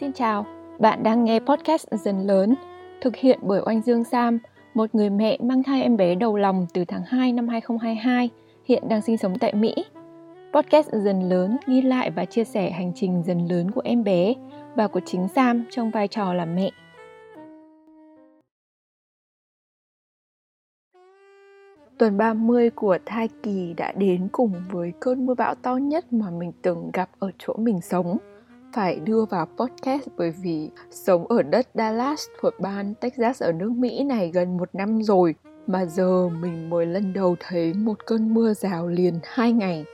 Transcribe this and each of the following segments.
Xin chào, bạn đang nghe podcast Dần Lớn, thực hiện bởi Oanh Dương Sam, một người mẹ mang thai em bé đầu lòng từ tháng 2 năm 2022, hiện đang sinh sống tại Mỹ. Podcast Dần Lớn ghi lại và chia sẻ hành trình dần lớn của em bé và của chính Sam trong vai trò là mẹ. Tuần 30 của thai kỳ đã đến cùng với cơn mưa bão to nhất mà mình từng gặp ở chỗ mình sống – phải đưa vào podcast bởi vì sống ở đất Dallas thuộc bang Texas ở nước Mỹ này gần một năm rồi mà giờ mình mới lần đầu thấy một cơn mưa rào liền hai ngày.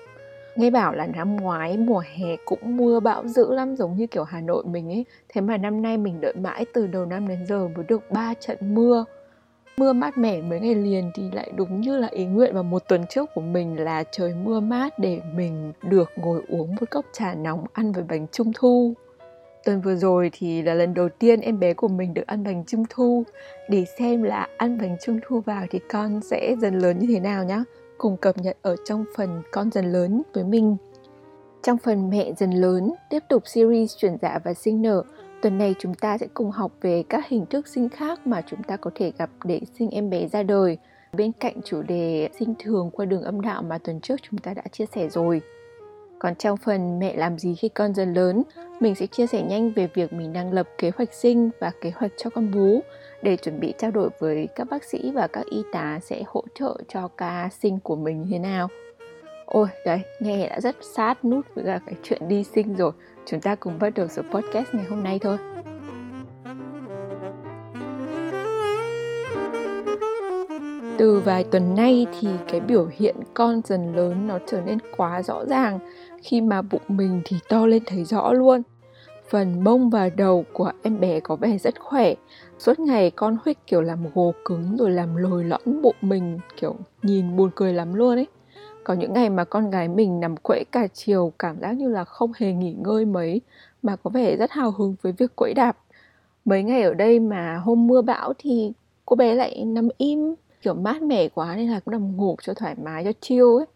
Nghe bảo là năm ngoái mùa hè cũng mưa bão dữ lắm, giống như kiểu Hà Nội mình ấy. Thế mà năm nay mình đợi mãi từ đầu năm đến giờ mới được 3 trận mưa mưa mát mẻ mấy ngày liền thì lại đúng như là ý nguyện vào một tuần trước của mình là trời mưa mát để mình được ngồi uống một cốc trà nóng ăn với bánh trung thu. Tuần vừa rồi thì là lần đầu tiên em bé của mình được ăn bánh trung thu. Để xem là ăn bánh trung thu vào thì con sẽ dần lớn như thế nào nhá. Cùng cập nhật ở trong phần con dần lớn với mình. Trong phần mẹ dần lớn, tiếp tục series chuyển dạ và sinh nở. Tuần này chúng ta sẽ cùng học về các hình thức sinh khác mà chúng ta có thể gặp để sinh em bé ra đời bên cạnh chủ đề sinh thường qua đường âm đạo mà tuần trước chúng ta đã chia sẻ rồi. Còn trong phần mẹ làm gì khi con dần lớn, mình sẽ chia sẻ nhanh về việc mình đang lập kế hoạch sinh và kế hoạch cho con bú để chuẩn bị trao đổi với các bác sĩ và các y tá sẽ hỗ trợ cho ca sinh của mình như thế nào. Ôi đấy, nghe đã rất sát nút với cả cái chuyện đi sinh rồi Chúng ta cùng bắt đầu số podcast ngày hôm nay thôi. Từ vài tuần nay thì cái biểu hiện con dần lớn nó trở nên quá rõ ràng khi mà bụng mình thì to lên thấy rõ luôn. Phần mông và đầu của em bé có vẻ rất khỏe. Suốt ngày con huyết kiểu làm gồ cứng rồi làm lồi lõn bụng mình, kiểu nhìn buồn cười lắm luôn ấy. Có những ngày mà con gái mình nằm quẫy cả chiều, cảm giác như là không hề nghỉ ngơi mấy, mà có vẻ rất hào hứng với việc quẫy đạp. Mấy ngày ở đây mà hôm mưa bão thì cô bé lại nằm im, kiểu mát mẻ quá nên là cũng nằm ngủ cho thoải mái, cho chill ấy.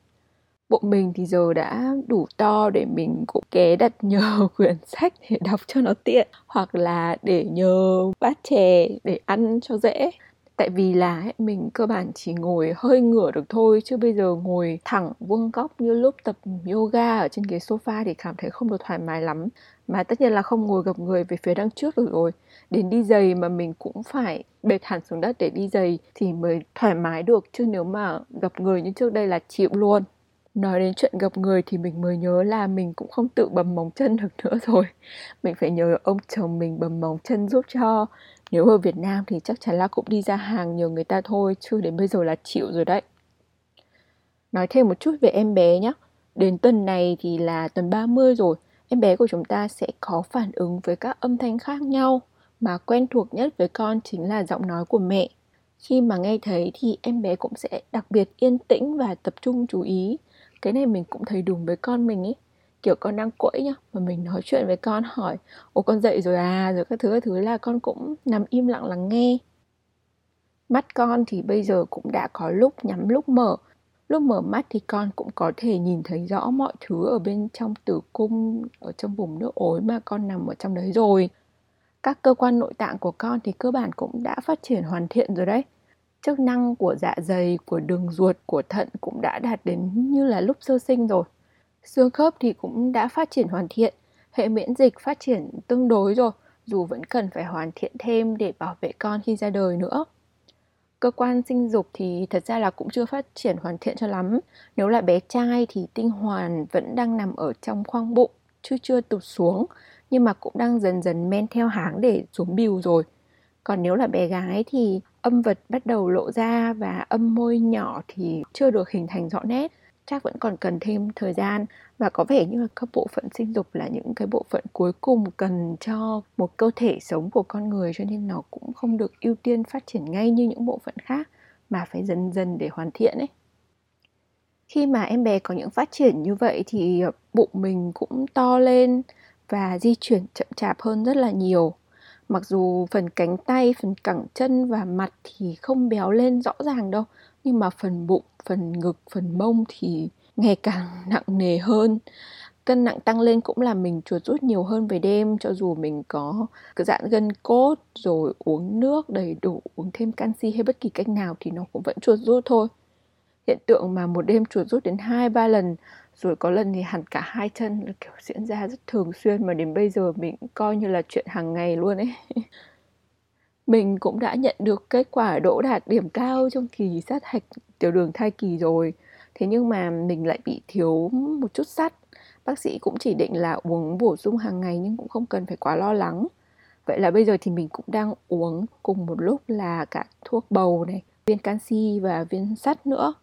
Bụng mình thì giờ đã đủ to để mình cũng ké đặt nhờ quyển sách để đọc cho nó tiện, hoặc là để nhờ bát chè để ăn cho dễ tại vì là ấy, mình cơ bản chỉ ngồi hơi ngửa được thôi chứ bây giờ ngồi thẳng vuông góc như lúc tập yoga ở trên ghế sofa thì cảm thấy không được thoải mái lắm. Mà tất nhiên là không ngồi gập người về phía đằng trước được rồi. Đến đi giày mà mình cũng phải bệt hẳn xuống đất để đi giày thì mới thoải mái được chứ nếu mà gập người như trước đây là chịu luôn nói đến chuyện gặp người thì mình mới nhớ là mình cũng không tự bầm móng chân được nữa rồi. Mình phải nhờ ông chồng mình bầm móng chân giúp cho. Nếu ở Việt Nam thì chắc chắn là cũng đi ra hàng nhờ người ta thôi, chứ đến bây giờ là chịu rồi đấy. Nói thêm một chút về em bé nhé đến tuần này thì là tuần 30 rồi. Em bé của chúng ta sẽ có phản ứng với các âm thanh khác nhau. Mà quen thuộc nhất với con chính là giọng nói của mẹ. Khi mà nghe thấy thì em bé cũng sẽ đặc biệt yên tĩnh và tập trung chú ý cái này mình cũng thấy đúng với con mình ấy kiểu con đang quẫy nhá, mà mình nói chuyện với con hỏi ồ con dậy rồi à? Rồi các thứ các thứ là con cũng nằm im lặng lắng nghe. Mắt con thì bây giờ cũng đã có lúc nhắm, lúc mở. Lúc mở mắt thì con cũng có thể nhìn thấy rõ mọi thứ ở bên trong tử cung, ở trong vùng nước ối mà con nằm ở trong đấy rồi. Các cơ quan nội tạng của con thì cơ bản cũng đã phát triển hoàn thiện rồi đấy chức năng của dạ dày, của đường ruột, của thận cũng đã đạt đến như là lúc sơ sinh rồi. Xương khớp thì cũng đã phát triển hoàn thiện, hệ miễn dịch phát triển tương đối rồi, dù vẫn cần phải hoàn thiện thêm để bảo vệ con khi ra đời nữa. Cơ quan sinh dục thì thật ra là cũng chưa phát triển hoàn thiện cho lắm. Nếu là bé trai thì tinh hoàn vẫn đang nằm ở trong khoang bụng, chứ chưa tụt xuống, nhưng mà cũng đang dần dần men theo háng để xuống bìu rồi còn nếu là bé gái thì âm vật bắt đầu lộ ra và âm môi nhỏ thì chưa được hình thành rõ nét. Chắc vẫn còn cần thêm thời gian. Và có vẻ như là các bộ phận sinh dục là những cái bộ phận cuối cùng cần cho một cơ thể sống của con người, cho nên nó cũng không được ưu tiên phát triển ngay như những bộ phận khác, mà phải dần dần để hoàn thiện ấy. Khi mà em bé có những phát triển như vậy thì bụng mình cũng to lên và di chuyển chậm chạp hơn rất là nhiều mặc dù phần cánh tay, phần cẳng chân và mặt thì không béo lên rõ ràng đâu, nhưng mà phần bụng, phần ngực, phần mông thì ngày càng nặng nề hơn. Cân nặng tăng lên cũng là mình chuột rút nhiều hơn về đêm, cho dù mình có cái dạng gân cốt rồi uống nước đầy đủ, uống thêm canxi hay bất kỳ cách nào thì nó cũng vẫn chuột rút thôi. Hiện tượng mà một đêm chuột rút đến hai, ba lần rồi có lần thì hẳn cả hai chân là kiểu diễn ra rất thường xuyên mà đến bây giờ mình coi như là chuyện hàng ngày luôn ấy. Mình cũng đã nhận được kết quả đỗ đạt điểm cao trong kỳ sát hạch tiểu đường thai kỳ rồi. Thế nhưng mà mình lại bị thiếu một chút sắt. Bác sĩ cũng chỉ định là uống bổ sung hàng ngày nhưng cũng không cần phải quá lo lắng. Vậy là bây giờ thì mình cũng đang uống cùng một lúc là cả thuốc bầu này, viên canxi và viên sắt nữa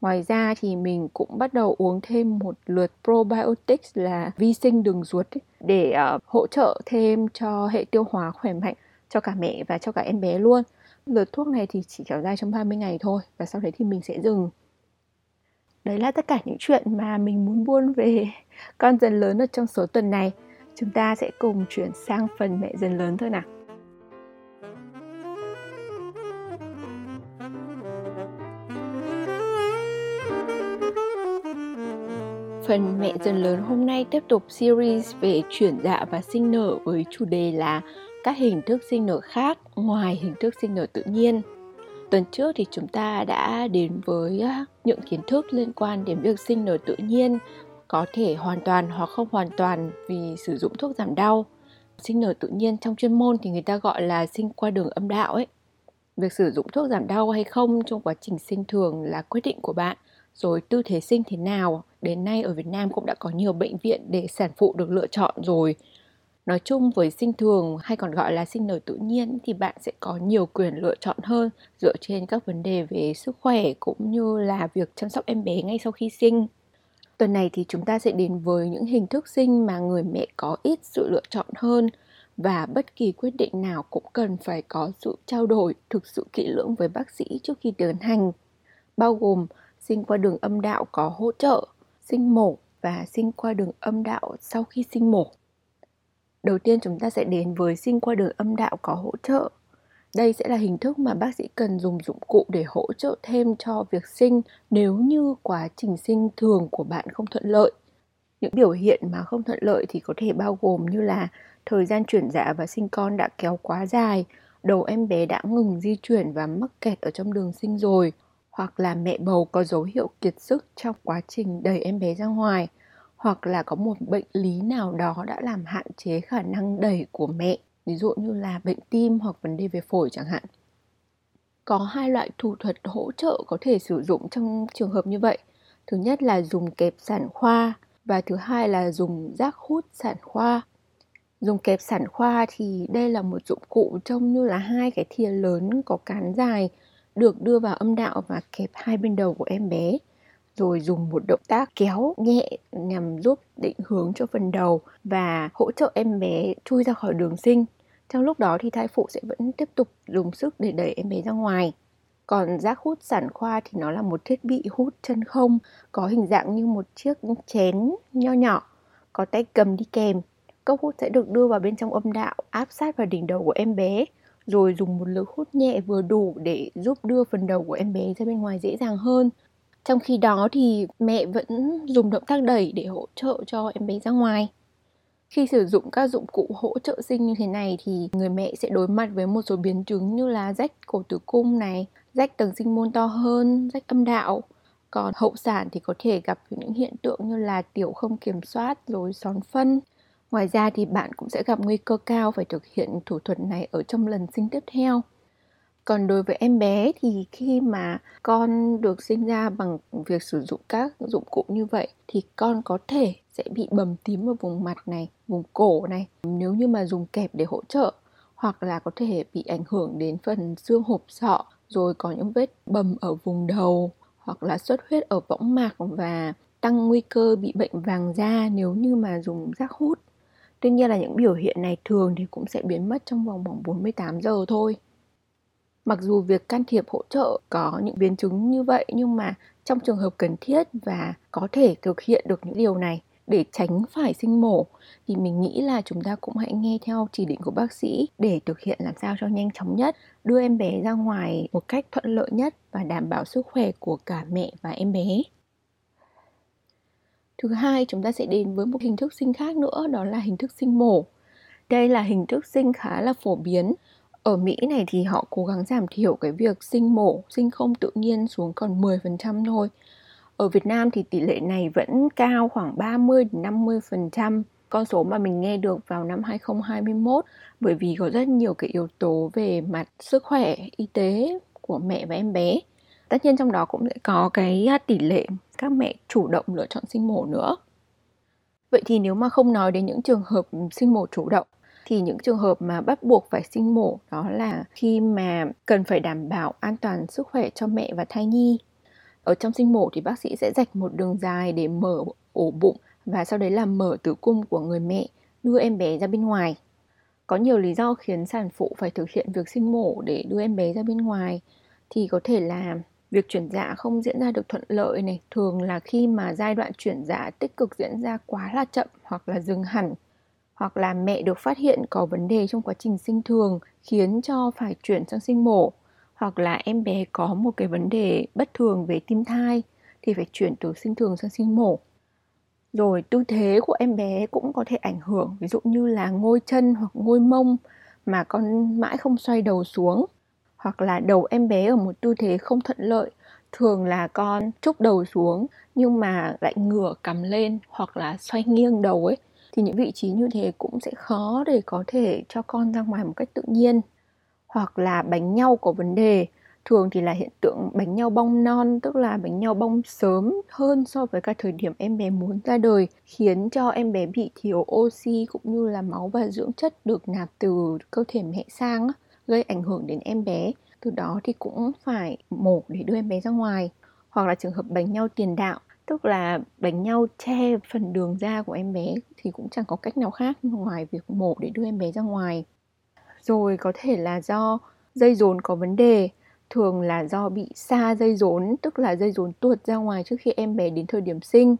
ngoài ra thì mình cũng bắt đầu uống thêm một lượt probiotics là vi sinh đường ruột ấy, để uh, hỗ trợ thêm cho hệ tiêu hóa khỏe mạnh cho cả mẹ và cho cả em bé luôn. Lượt thuốc này thì chỉ kéo dài trong 30 ngày thôi và sau đấy thì mình sẽ dừng. Đấy là tất cả những chuyện mà mình muốn buôn về con dần lớn ở trong số tuần này. Chúng ta sẽ cùng chuyển sang phần mẹ dần lớn thôi nào. Phần mẹ dần lớn hôm nay tiếp tục series về chuyển dạ và sinh nở với chủ đề là các hình thức sinh nở khác ngoài hình thức sinh nở tự nhiên. Tuần trước thì chúng ta đã đến với à, những kiến thức liên quan đến việc sinh nở tự nhiên có thể hoàn toàn hoặc không hoàn toàn vì sử dụng thuốc giảm đau. Sinh nở tự nhiên trong chuyên môn thì người ta gọi là sinh qua đường âm đạo ấy. Việc sử dụng thuốc giảm đau hay không trong quá trình sinh thường là quyết định của bạn. Rồi tư thế sinh thế nào, đến nay ở Việt Nam cũng đã có nhiều bệnh viện để sản phụ được lựa chọn rồi. Nói chung với sinh thường hay còn gọi là sinh nở tự nhiên thì bạn sẽ có nhiều quyền lựa chọn hơn dựa trên các vấn đề về sức khỏe cũng như là việc chăm sóc em bé ngay sau khi sinh. Tuần này thì chúng ta sẽ đến với những hình thức sinh mà người mẹ có ít sự lựa chọn hơn và bất kỳ quyết định nào cũng cần phải có sự trao đổi, thực sự kỹ lưỡng với bác sĩ trước khi tiến hành, bao gồm sinh qua đường âm đạo có hỗ trợ sinh mổ và sinh qua đường âm đạo sau khi sinh mổ Đầu tiên chúng ta sẽ đến với sinh qua đường âm đạo có hỗ trợ. Đây sẽ là hình thức mà bác sĩ cần dùng dụng cụ để hỗ trợ thêm cho việc sinh nếu như quá trình sinh thường của bạn không thuận lợi. Những biểu hiện mà không thuận lợi thì có thể bao gồm như là thời gian chuyển dạ và sinh con đã kéo quá dài, đầu em bé đã ngừng di chuyển và mắc kẹt ở trong đường sinh rồi, hoặc là mẹ bầu có dấu hiệu kiệt sức trong quá trình đẩy em bé ra ngoài, hoặc là có một bệnh lý nào đó đã làm hạn chế khả năng đẩy của mẹ ví dụ như là bệnh tim hoặc vấn đề về phổi chẳng hạn. Có hai loại thủ thuật hỗ trợ có thể sử dụng trong trường hợp như vậy. Thứ nhất là dùng kẹp sản khoa và thứ hai là dùng rác hút sản khoa. Dùng kẹp sản khoa thì đây là một dụng cụ trông như là hai cái thìa lớn có cán dài được đưa vào âm đạo và kẹp hai bên đầu của em bé rồi dùng một động tác kéo nhẹ nhằm giúp định hướng cho phần đầu và hỗ trợ em bé chui ra khỏi đường sinh. Trong lúc đó thì thai phụ sẽ vẫn tiếp tục dùng sức để đẩy em bé ra ngoài. Còn rác hút sản khoa thì nó là một thiết bị hút chân không có hình dạng như một chiếc chén nho nhỏ, có tay cầm đi kèm. Cốc hút sẽ được đưa vào bên trong âm đạo, áp sát vào đỉnh đầu của em bé, rồi dùng một lực hút nhẹ vừa đủ để giúp đưa phần đầu của em bé ra bên ngoài dễ dàng hơn. Trong khi đó thì mẹ vẫn dùng động tác đẩy để hỗ trợ cho em bé ra ngoài. Khi sử dụng các dụng cụ hỗ trợ sinh như thế này thì người mẹ sẽ đối mặt với một số biến chứng như là rách cổ tử cung này, rách tầng sinh môn to hơn, rách âm đạo. Còn hậu sản thì có thể gặp những hiện tượng như là tiểu không kiểm soát rồi xón phân ngoài ra thì bạn cũng sẽ gặp nguy cơ cao phải thực hiện thủ thuật này ở trong lần sinh tiếp theo còn đối với em bé thì khi mà con được sinh ra bằng việc sử dụng các dụng cụ như vậy thì con có thể sẽ bị bầm tím ở vùng mặt này, vùng cổ này, nếu như mà dùng kẹp để hỗ trợ, hoặc là có thể bị ảnh hưởng đến phần xương hộp sọ, rồi có những vết bầm ở vùng đầu, hoặc là xuất huyết ở võng mạc và tăng nguy cơ bị bệnh vàng da nếu như mà dùng rác hút. Tuy nhiên là những biểu hiện này thường thì cũng sẽ biến mất trong vòng khoảng 48 giờ thôi. Mặc dù việc can thiệp hỗ trợ có những biến chứng như vậy nhưng mà trong trường hợp cần thiết và có thể thực hiện được những điều này để tránh phải sinh mổ thì mình nghĩ là chúng ta cũng hãy nghe theo chỉ định của bác sĩ để thực hiện làm sao cho nhanh chóng nhất, đưa em bé ra ngoài một cách thuận lợi nhất và đảm bảo sức khỏe của cả mẹ và em bé. Thứ hai, chúng ta sẽ đến với một hình thức sinh khác nữa, đó là hình thức sinh mổ. Đây là hình thức sinh khá là phổ biến. Ở Mỹ này thì họ cố gắng giảm thiểu cái việc sinh mổ, sinh không tự nhiên xuống còn 10% thôi. Ở Việt Nam thì tỷ lệ này vẫn cao khoảng 30 đến 50%, con số mà mình nghe được vào năm 2021 bởi vì có rất nhiều cái yếu tố về mặt sức khỏe, y tế của mẹ và em bé. Tất nhiên trong đó cũng sẽ có cái tỷ lệ các mẹ chủ động lựa chọn sinh mổ nữa. Vậy thì nếu mà không nói đến những trường hợp sinh mổ chủ động, thì những trường hợp mà bắt buộc phải sinh mổ đó là khi mà cần phải đảm bảo an toàn sức khỏe cho mẹ và thai nhi. Ở trong sinh mổ thì bác sĩ sẽ rạch một đường dài để mở ổ bụng và sau đấy là mở tử cung của người mẹ, đưa em bé ra bên ngoài. Có nhiều lý do khiến sản phụ phải thực hiện việc sinh mổ để đưa em bé ra bên ngoài, thì có thể là việc chuyển dạ không diễn ra được thuận lợi này, thường là khi mà giai đoạn chuyển dạ tích cực diễn ra quá là chậm hoặc là dừng hẳn, hoặc là mẹ được phát hiện có vấn đề trong quá trình sinh thường khiến cho phải chuyển sang sinh mổ, hoặc là em bé có một cái vấn đề bất thường về tim thai thì phải chuyển từ sinh thường sang sinh mổ. Rồi tư thế của em bé cũng có thể ảnh hưởng, ví dụ như là ngôi chân hoặc ngôi mông mà con mãi không xoay đầu xuống hoặc là đầu em bé ở một tư thế không thuận lợi, thường là con trúc đầu xuống nhưng mà lại ngửa cằm lên hoặc là xoay nghiêng đầu ấy, thì những vị trí như thế cũng sẽ khó để có thể cho con ra ngoài một cách tự nhiên. Hoặc là bánh nhau có vấn đề, thường thì là hiện tượng bánh nhau bong non, tức là bánh nhau bong sớm hơn so với các thời điểm em bé muốn ra đời, khiến cho em bé bị thiếu oxy cũng như là máu và dưỡng chất được nạp từ cơ thể mẹ sang gây ảnh hưởng đến em bé. Từ đó thì cũng phải mổ để đưa em bé ra ngoài. Hoặc là trường hợp bánh nhau tiền đạo, tức là bánh nhau che phần đường da của em bé thì cũng chẳng có cách nào khác ngoài việc mổ để đưa em bé ra ngoài. Rồi có thể là do dây rốn có vấn đề, thường là do bị xa dây rốn tức là dây rốn tuột ra ngoài trước khi em bé đến thời điểm sinh.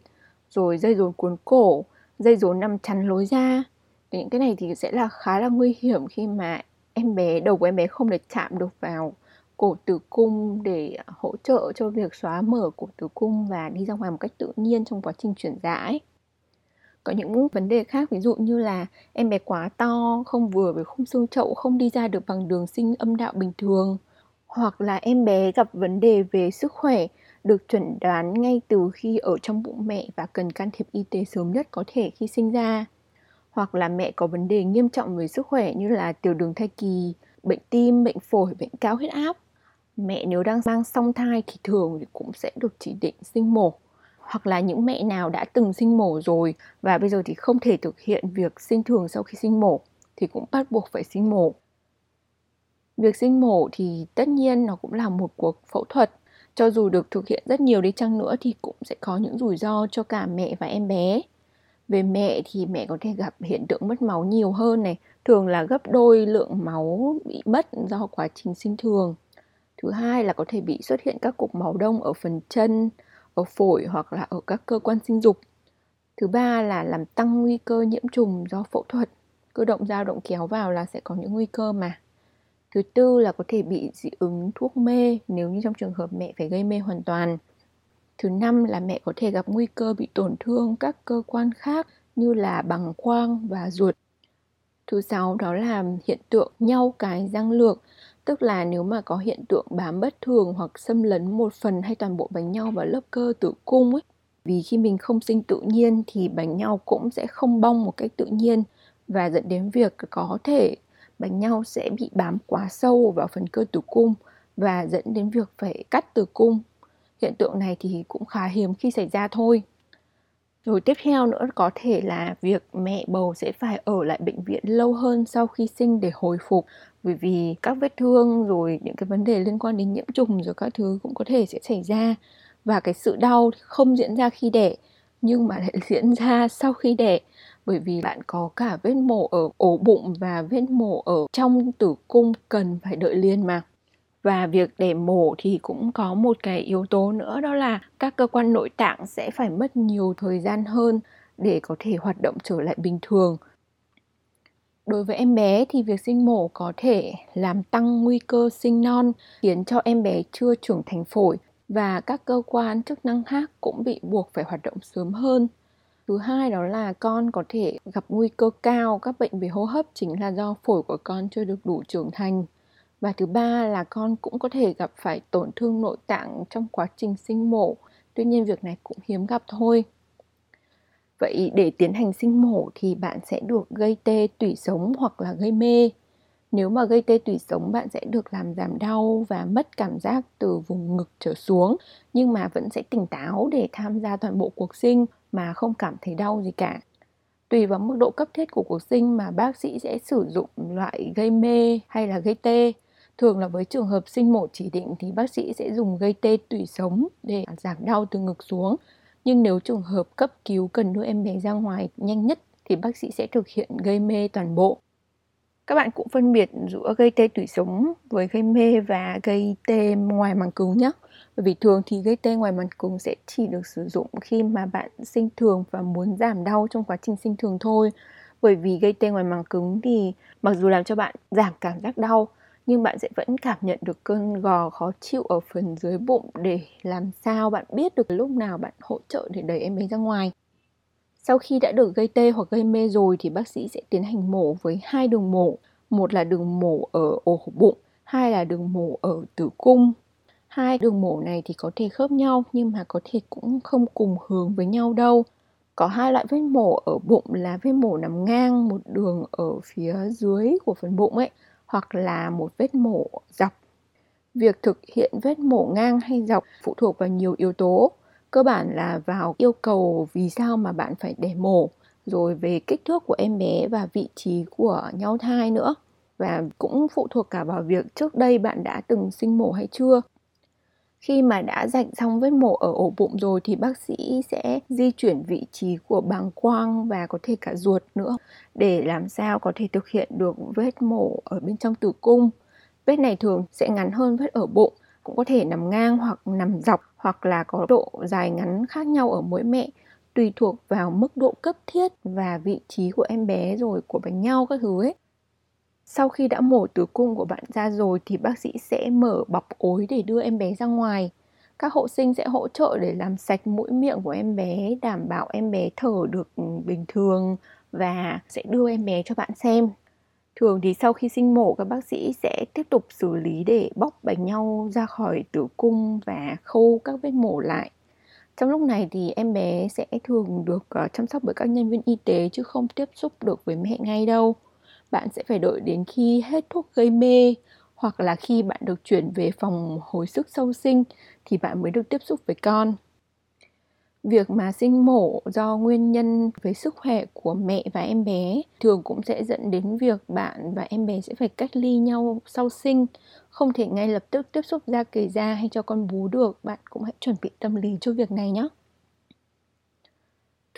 Rồi dây rốn cuốn cổ, dây rốn nằm chắn lối ra. Những cái này thì sẽ là khá là nguy hiểm khi mà em bé đầu của em bé không được chạm được vào cổ tử cung để hỗ trợ cho việc xóa mở cổ tử cung và đi ra ngoài một cách tự nhiên trong quá trình chuyển dạ ấy. Có những vấn đề khác ví dụ như là em bé quá to, không vừa với khung xương chậu, không đi ra được bằng đường sinh âm đạo bình thường hoặc là em bé gặp vấn đề về sức khỏe được chuẩn đoán ngay từ khi ở trong bụng mẹ và cần can thiệp y tế sớm nhất có thể khi sinh ra hoặc là mẹ có vấn đề nghiêm trọng về sức khỏe như là tiểu đường thai kỳ, bệnh tim, bệnh phổi, bệnh cao huyết áp. Mẹ nếu đang mang song thai thì thường thì cũng sẽ được chỉ định sinh mổ. Hoặc là những mẹ nào đã từng sinh mổ rồi và bây giờ thì không thể thực hiện việc sinh thường sau khi sinh mổ thì cũng bắt buộc phải sinh mổ. Việc sinh mổ thì tất nhiên nó cũng là một cuộc phẫu thuật cho dù được thực hiện rất nhiều đi chăng nữa thì cũng sẽ có những rủi ro cho cả mẹ và em bé về mẹ thì mẹ có thể gặp hiện tượng mất máu nhiều hơn này. Thường là gấp đôi lượng máu bị mất do quá trình sinh thường. Thứ hai là có thể bị xuất hiện các cục máu đông ở phần chân, ở phổi hoặc là ở các cơ quan sinh dục. Thứ ba là làm tăng nguy cơ nhiễm trùng do phẫu thuật. Cơ động dao động kéo vào là sẽ có những nguy cơ mà. Thứ tư là có thể bị dị ứng thuốc mê nếu như trong trường hợp mẹ phải gây mê hoàn toàn. Thứ năm là mẹ có thể gặp nguy cơ bị tổn thương các cơ quan khác như là bằng quang và ruột. Thứ sáu đó là hiện tượng nhau cái răng lược, tức là nếu mà có hiện tượng bám bất thường hoặc xâm lấn một phần hay toàn bộ bánh nhau vào lớp cơ tử cung ấy. Vì khi mình không sinh tự nhiên thì bánh nhau cũng sẽ không bong một cách tự nhiên và dẫn đến việc có thể bánh nhau sẽ bị bám quá sâu vào phần cơ tử cung và dẫn đến việc phải cắt tử cung hiện tượng này thì cũng khá hiếm khi xảy ra thôi. Rồi tiếp theo nữa có thể là việc mẹ bầu sẽ phải ở lại bệnh viện lâu hơn sau khi sinh để hồi phục. Bởi vì các vết thương rồi những cái vấn đề liên quan đến nhiễm trùng rồi các thứ cũng có thể sẽ xảy ra. Và cái sự đau không diễn ra khi đẻ, nhưng mà lại diễn ra sau khi đẻ. Bởi vì bạn có cả vết mổ ở ổ bụng và vết mổ ở trong tử cung cần phải đợi liền mà và việc để mổ thì cũng có một cái yếu tố nữa, đó là các cơ quan nội tạng sẽ phải mất nhiều thời gian hơn để có thể hoạt động trở lại bình thường đối với em bé thì việc sinh mổ có thể làm tăng nguy cơ sinh non, khiến cho em bé chưa trưởng thành phổi và các cơ quan chức năng khác cũng bị buộc phải hoạt động sớm hơn Thứ hai đó là con có thể gặp nguy cơ cao, các bệnh về hô hấp chính là do phổi của con chưa được đủ trưởng thành. Và thứ ba là con cũng có thể gặp phải tổn thương nội tạng trong quá trình sinh mổ. Tuy nhiên việc này cũng hiếm gặp thôi. Vậy để tiến hành sinh mổ thì bạn sẽ được gây tê tủy sống hoặc là gây mê. Nếu mà gây tê tủy sống, bạn sẽ được làm giảm đau và mất cảm giác từ vùng ngực trở xuống nhưng mà vẫn sẽ tỉnh táo để tham gia toàn bộ cuộc sinh mà không cảm thấy đau gì cả. Tùy vào mức độ cấp thiết của cuộc sinh mà bác sĩ sẽ sử dụng loại gây mê hay là gây tê. Thường là với trường hợp sinh mổ chỉ định thì bác sĩ sẽ dùng gây tê tủy sống để giảm đau từ ngực xuống. Nhưng nếu trường hợp cấp cứu cần đưa em bé ra ngoài nhanh nhất thì bác sĩ sẽ thực hiện gây mê toàn bộ. Các bạn cũng phân biệt giữa gây tê tủy sống với gây mê và gây tê ngoài màng cứng nhé. Bởi vì thường thì gây tê ngoài màng cứng sẽ chỉ được sử dụng khi mà bạn sinh thường và muốn giảm đau trong quá trình sinh thường thôi. Bởi vì gây tê ngoài màng cứng thì mặc dù làm cho bạn giảm cảm giác đau nhưng bạn sẽ vẫn cảm nhận được cơn gò khó chịu ở phần dưới bụng để làm sao bạn biết được lúc nào bạn hỗ trợ để đẩy em bé ra ngoài. Sau khi đã được gây tê hoặc gây mê rồi thì bác sĩ sẽ tiến hành mổ với hai đường mổ. Một là đường mổ ở ổ bụng, hai là đường mổ ở tử cung. Hai đường mổ này thì có thể khớp nhau nhưng mà có thể cũng không cùng hướng với nhau đâu. Có hai loại vết mổ ở bụng là vết mổ nằm ngang một đường ở phía dưới của phần bụng ấy hoặc là một vết mổ dọc. Việc thực hiện vết mổ ngang hay dọc phụ thuộc vào nhiều yếu tố. Cơ bản là vào yêu cầu vì sao mà bạn phải để mổ, rồi về kích thước của em bé và vị trí của nhau thai nữa. Và cũng phụ thuộc cả vào việc trước đây bạn đã từng sinh mổ hay chưa khi mà đã rạch xong vết mổ ở ổ bụng rồi thì bác sĩ sẽ di chuyển vị trí của bàng quang và có thể cả ruột nữa để làm sao có thể thực hiện được vết mổ ở bên trong tử cung vết này thường sẽ ngắn hơn vết ở bụng, cũng có thể nằm ngang hoặc nằm dọc hoặc là có độ dài ngắn khác nhau ở mỗi mẹ, tùy thuộc vào mức độ cấp thiết và vị trí của em bé rồi của bánh nhau các thứ ấy. Sau khi đã mổ tử cung của bạn ra rồi thì bác sĩ sẽ mở bọc ối để đưa em bé ra ngoài. Các hộ sinh sẽ hỗ trợ để làm sạch mũi miệng của em bé, đảm bảo em bé thở được ừ, bình thường và sẽ đưa em bé cho bạn xem. Thường thì sau khi sinh mổ các bác sĩ sẽ tiếp tục xử lý để bóc bánh nhau ra khỏi tử cung và khâu các vết mổ lại. Trong lúc này thì em bé sẽ thường được ờ, chăm sóc bởi các nhân viên y tế chứ không tiếp xúc được với mẹ ngay đâu. Bạn sẽ phải đợi đến khi hết thuốc gây mê, hoặc là khi bạn được chuyển về phòng hồi sức sau sinh thì bạn mới được tiếp xúc với con. Việc mà sinh mổ do nguyên nhân với sức khỏe của mẹ và em bé thường cũng sẽ dẫn đến việc bạn và em bé sẽ phải cách ly nhau sau sinh, không thể ngay lập tức tiếp xúc da kề da hay cho con bú được. Bạn cũng hãy chuẩn bị tâm lý cho việc này nhé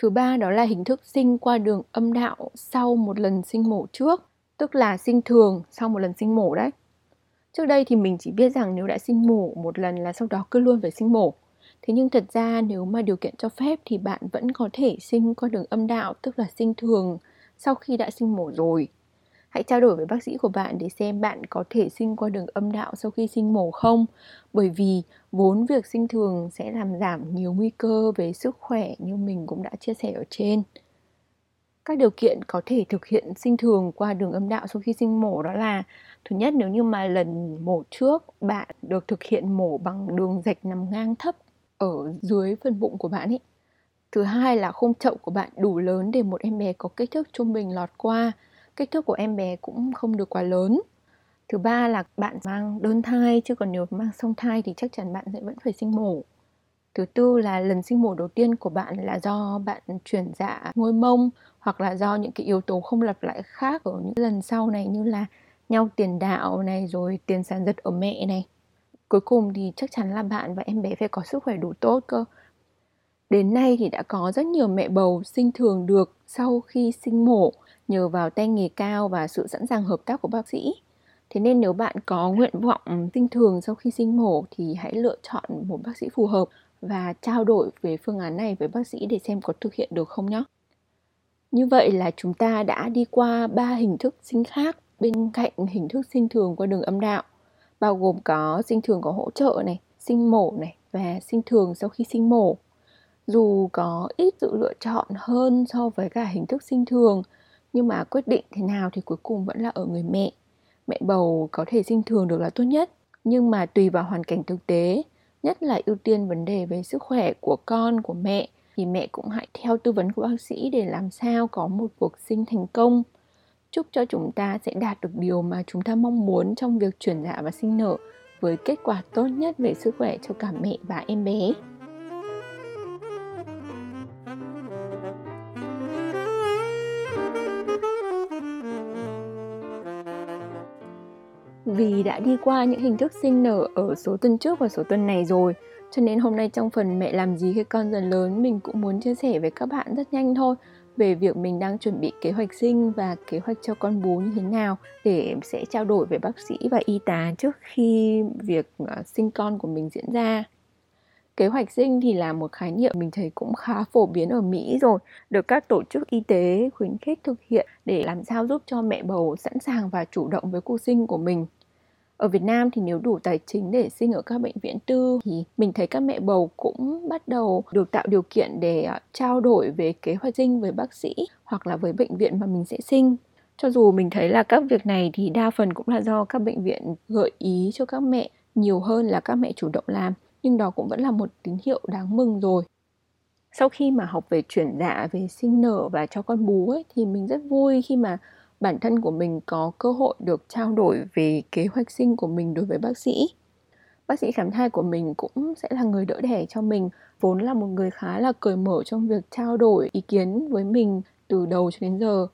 thứ ba đó là hình thức sinh qua đường âm đạo sau một lần sinh mổ trước tức là sinh thường sau một lần sinh mổ đấy trước đây thì mình chỉ biết rằng nếu đã sinh mổ một lần là sau đó cứ luôn phải sinh mổ Thế nhưng thật ra nếu mà điều kiện cho phép thì bạn vẫn có thể sinh qua đường âm đạo, tức là sinh thường sau khi đã sinh mổ rồi. Hãy trao đổi với bác sĩ của bạn để xem bạn có thể sinh qua đường âm đạo sau khi sinh mổ không, bởi vì vốn việc sinh thường sẽ làm giảm nhiều nguy cơ về sức khỏe như mình cũng đã chia sẻ ở trên. Các điều kiện có thể thực hiện sinh thường qua đường âm đạo sau khi sinh mổ đó là Thứ nhất nếu như mà lần mổ trước bạn được thực hiện mổ bằng đường rạch nằm ngang thấp ở dưới phần bụng của bạn ấy. Thứ hai là khung chậu của bạn đủ lớn để một em bé có kích thước trung bình lọt qua kích thước của em bé cũng không được quá lớn. Thứ ba là bạn mang đơn thai, chứ còn nếu mang song thai thì chắc chắn bạn sẽ vẫn phải sinh mổ. Thứ tư là lần sinh mổ đầu tiên của bạn là do bạn chuyển dạ ngôi mông, hoặc là do những cái yếu tố không lặp lại khác ở những lần sau này như là nhau tiền đạo này, rồi tiền sản giật ở mẹ này. Cuối cùng thì chắc chắn là bạn và em bé phải có sức khỏe đủ tốt cơ. Đến nay thì đã có rất nhiều mẹ bầu sinh thường được sau khi sinh mổ nhờ vào tay nghề cao và sự sẵn sàng hợp tác của bác sĩ thế nên nếu bạn có nguyện vọng sinh thường sau khi sinh mổ thì hãy lựa chọn một bác sĩ phù hợp và trao đổi về phương án này với bác sĩ để xem có thực hiện được không nhé như vậy là chúng ta đã đi qua ba hình thức sinh khác bên cạnh hình thức sinh thường qua đường âm đạo bao gồm có sinh thường có hỗ trợ này, sinh mổ này và sinh thường sau khi sinh mổ. dù có ít sự lựa chọn hơn so với cả hình thức sinh thường nhưng mà quyết định thế nào thì cuối cùng vẫn là ở người mẹ. Mẹ bầu có thể sinh thường được là tốt nhất. Nhưng mà tùy vào hoàn cảnh thực tế, nhất là ưu tiên vấn đề về sức khỏe của con, của mẹ, thì mẹ cũng hãy theo tư vấn của bác sĩ để làm sao có một cuộc sinh thành công. Chúc cho chúng ta sẽ đạt được điều mà chúng ta mong muốn trong việc chuyển dạ và sinh nở, với kết quả tốt nhất về sức khỏe cho cả mẹ và em bé. Vì đã đi qua những hình thức sinh nở ở số tuần trước và số tuần này rồi, cho nên hôm nay trong phần mẹ làm gì khi con dần lớn mình cũng muốn chia sẻ với các bạn rất nhanh thôi về việc mình đang chuẩn bị kế hoạch sinh và kế hoạch cho con bú như thế nào để sẽ trao đổi với bác sĩ và y tá trước khi việc ờ, sinh con của mình diễn ra kế hoạch sinh thì là một khái niệm mình thấy cũng khá phổ biến ở Mỹ rồi, được các tổ chức y tế khuyến khích thực hiện để làm sao giúp cho mẹ bầu sẵn sàng và chủ động với cuộc sinh của mình. Ở Việt Nam thì nếu đủ tài chính để sinh ở các bệnh viện tư thì mình thấy các mẹ bầu cũng bắt đầu được tạo điều kiện để à, trao đổi về kế hoạch sinh với bác sĩ hoặc là với bệnh viện mà mình sẽ sinh. Cho dù mình thấy là các việc này thì đa phần cũng là do các bệnh viện gợi ý cho các mẹ nhiều hơn là các mẹ chủ động làm, nhưng đó cũng vẫn là một tín hiệu đáng mừng rồi. Sau khi mà học về chuyển dạ, về sinh nở và cho con bú ấy thì mình rất vui khi mà bản thân của mình có cơ hội được trao đổi về kế hoạch sinh của mình đối với bác sĩ. Bác sĩ khám thai của mình cũng sẽ là người đỡ đẻ cho mình, vốn là một người khá là cởi mở trong việc trao đổi ý kiến với mình từ đầu cho đến giờ.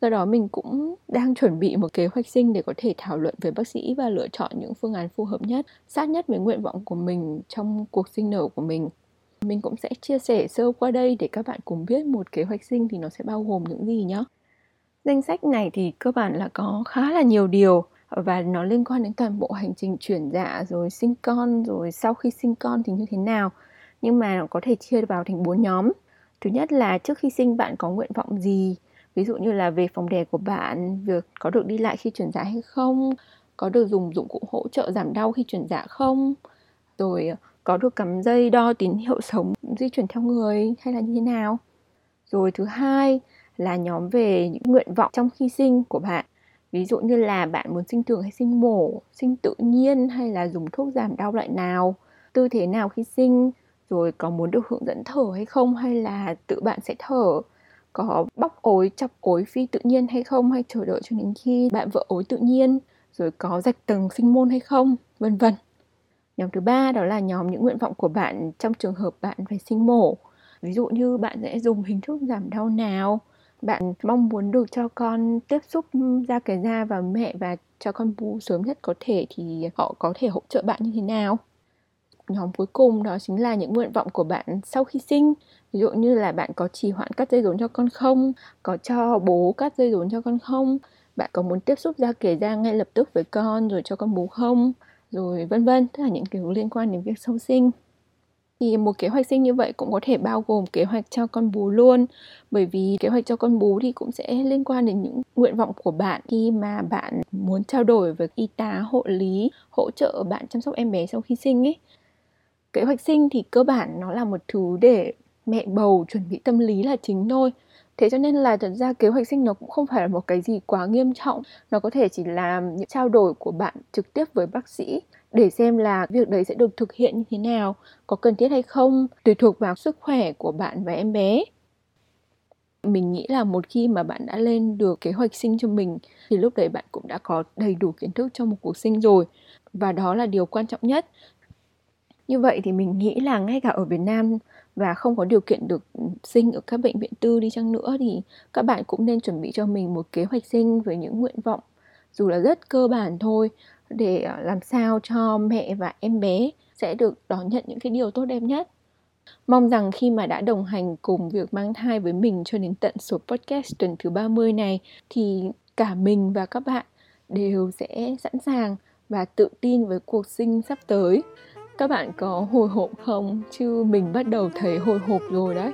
Do đó mình cũng đang chuẩn bị một kế hoạch sinh để có thể thảo luận với bác sĩ và lựa chọn những phương án phù hợp nhất, sát nhất với nguyện vọng của mình trong cuộc sinh nở của mình. Mình cũng sẽ chia sẻ sơ qua đây để các bạn cùng biết một kế hoạch sinh thì nó sẽ bao gồm những gì nhé Danh sách này thì cơ bản là có khá là nhiều điều và nó liên quan đến toàn bộ hành trình chuyển dạ rồi sinh con rồi sau khi sinh con thì như thế nào. Nhưng mà nó có thể chia vào thành bốn nhóm. Thứ nhất là trước khi sinh bạn có nguyện vọng gì? Ví dụ như là về phòng đẻ của bạn, việc có được đi lại khi chuyển dạ hay không? Có được dùng dụng cụ hỗ trợ giảm đau khi chuyển dạ không? Rồi ờ, có được cắm dây đo tín hiệu sống di chuyển theo người hay là như thế nào? Rồi thứ hai là nhóm về những nguyện vọng trong khi sinh của bạn. Ví dụ như là bạn muốn sinh thường hay sinh mổ, sinh tự nhiên hay là dùng thuốc giảm đau loại nào, tư thế nào khi sinh, rồi có muốn được hướng dẫn thở hay không hay là tự bạn sẽ thở. Có bóc ối, chọc ối phi tự nhiên hay không hay chờ đợi cho đến khi bạn vợ ối tự nhiên, rồi có rạch tầng sinh môn hay không, vân vân. Nhóm thứ ba đó là nhóm những nguyện vọng của bạn trong trường hợp bạn phải sinh mổ. Ví dụ như bạn sẽ dùng hình thức giảm đau nào bạn mong muốn được cho con tiếp xúc ừ, da cái da và mẹ và cho con bú sớm nhất có thể thì họ có thể hỗ trợ bạn như thế nào? Nhóm cuối cùng đó chính là những nguyện vọng của bạn sau khi sinh. Ví dụ như là bạn có trì hoãn cắt dây rốn cho con không? Có cho bố cắt dây rốn cho con không? Bạn có muốn tiếp xúc da kể da ngay lập tức với con rồi cho con bú không? Rồi vân vân, tức là những kiểu liên quan đến việc sau sinh thì một kế hoạch sinh như vậy cũng có thể bao gồm kế hoạch cho con bú luôn. Bởi vì kế hoạch cho con bú thì cũng sẽ liên quan đến những nguyện vọng của bạn. Khi mà bạn muốn trao đổi với y tá, hộ lý, hỗ trợ bạn chăm sóc em bé sau khi sinh ấy. Kế hoạch sinh thì cơ bản nó là một thứ để mẹ bầu, chuẩn bị tâm lý là chính thôi thế cho nên là thật ra kế hoạch sinh nó cũng không phải là một cái gì quá nghiêm trọng. Nó có thể chỉ là những trao đổi của bạn trực tiếp với bác sĩ để xem là việc đấy sẽ được thực hiện như thế nào, có cần thiết hay không, tùy thuộc vào sức khỏe của bạn và em bé. Mình nghĩ là một khi mà bạn đã lên được kế hoạch sinh cho mình, thì lúc đấy bạn cũng đã có đầy đủ kiến thức trong một cuộc sinh rồi. Và đó là điều quan trọng nhất. Như vậy thì mình nghĩ là ngay cả ở Việt Nam và không có điều kiện được sinh ở các bệnh viện tư đi chăng nữa thì các bạn cũng nên chuẩn bị cho mình một kế hoạch sinh với những nguyện vọng, dù là rất cơ bản thôi, để à, làm sao cho mẹ và em bé sẽ được đón nhận những cái điều tốt đẹp nhất. Mong rằng khi mà đã đồng hành cùng việc mang thai với mình cho đến tận số podcast tuần thứ 30 này, thì cả mình và các bạn đều sẽ sẵn sàng và tự tin với cuộc sinh sắp tới. Các bạn có hồi hộp không? Chứ mình bắt đầu thấy hồi hộp rồi đấy.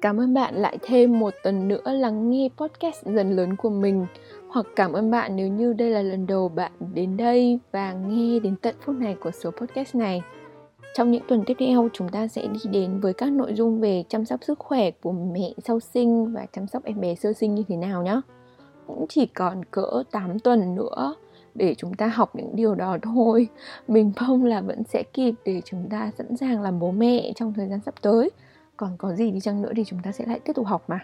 Cảm ơn bạn lại thêm một tuần nữa lắng nghe podcast dần lớn của mình hoặc cảm ơn bạn nếu như đây là lần đầu bạn đến đây và nghe đến tận phút này của số podcast này. Trong những tuần tiếp theo, chúng ta sẽ đi đến với các nội dung về chăm sóc sức khỏe của mẹ sau sinh và chăm sóc em bé sơ sinh như thế nào nhé. Cũng chỉ còn cỡ 8 tuần nữa để chúng ta học những điều đó thôi. Mình mong là vẫn sẽ kịp để chúng ta sẵn sàng làm bố mẹ trong thời gian sắp tới. Còn có gì đi chăng nữa thì chúng ta sẽ lại tiếp tục học mà.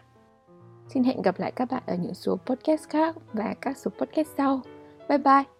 Xin hẹn gặp lại các bạn ở những số podcast khác và các số podcast sau. Bye bye!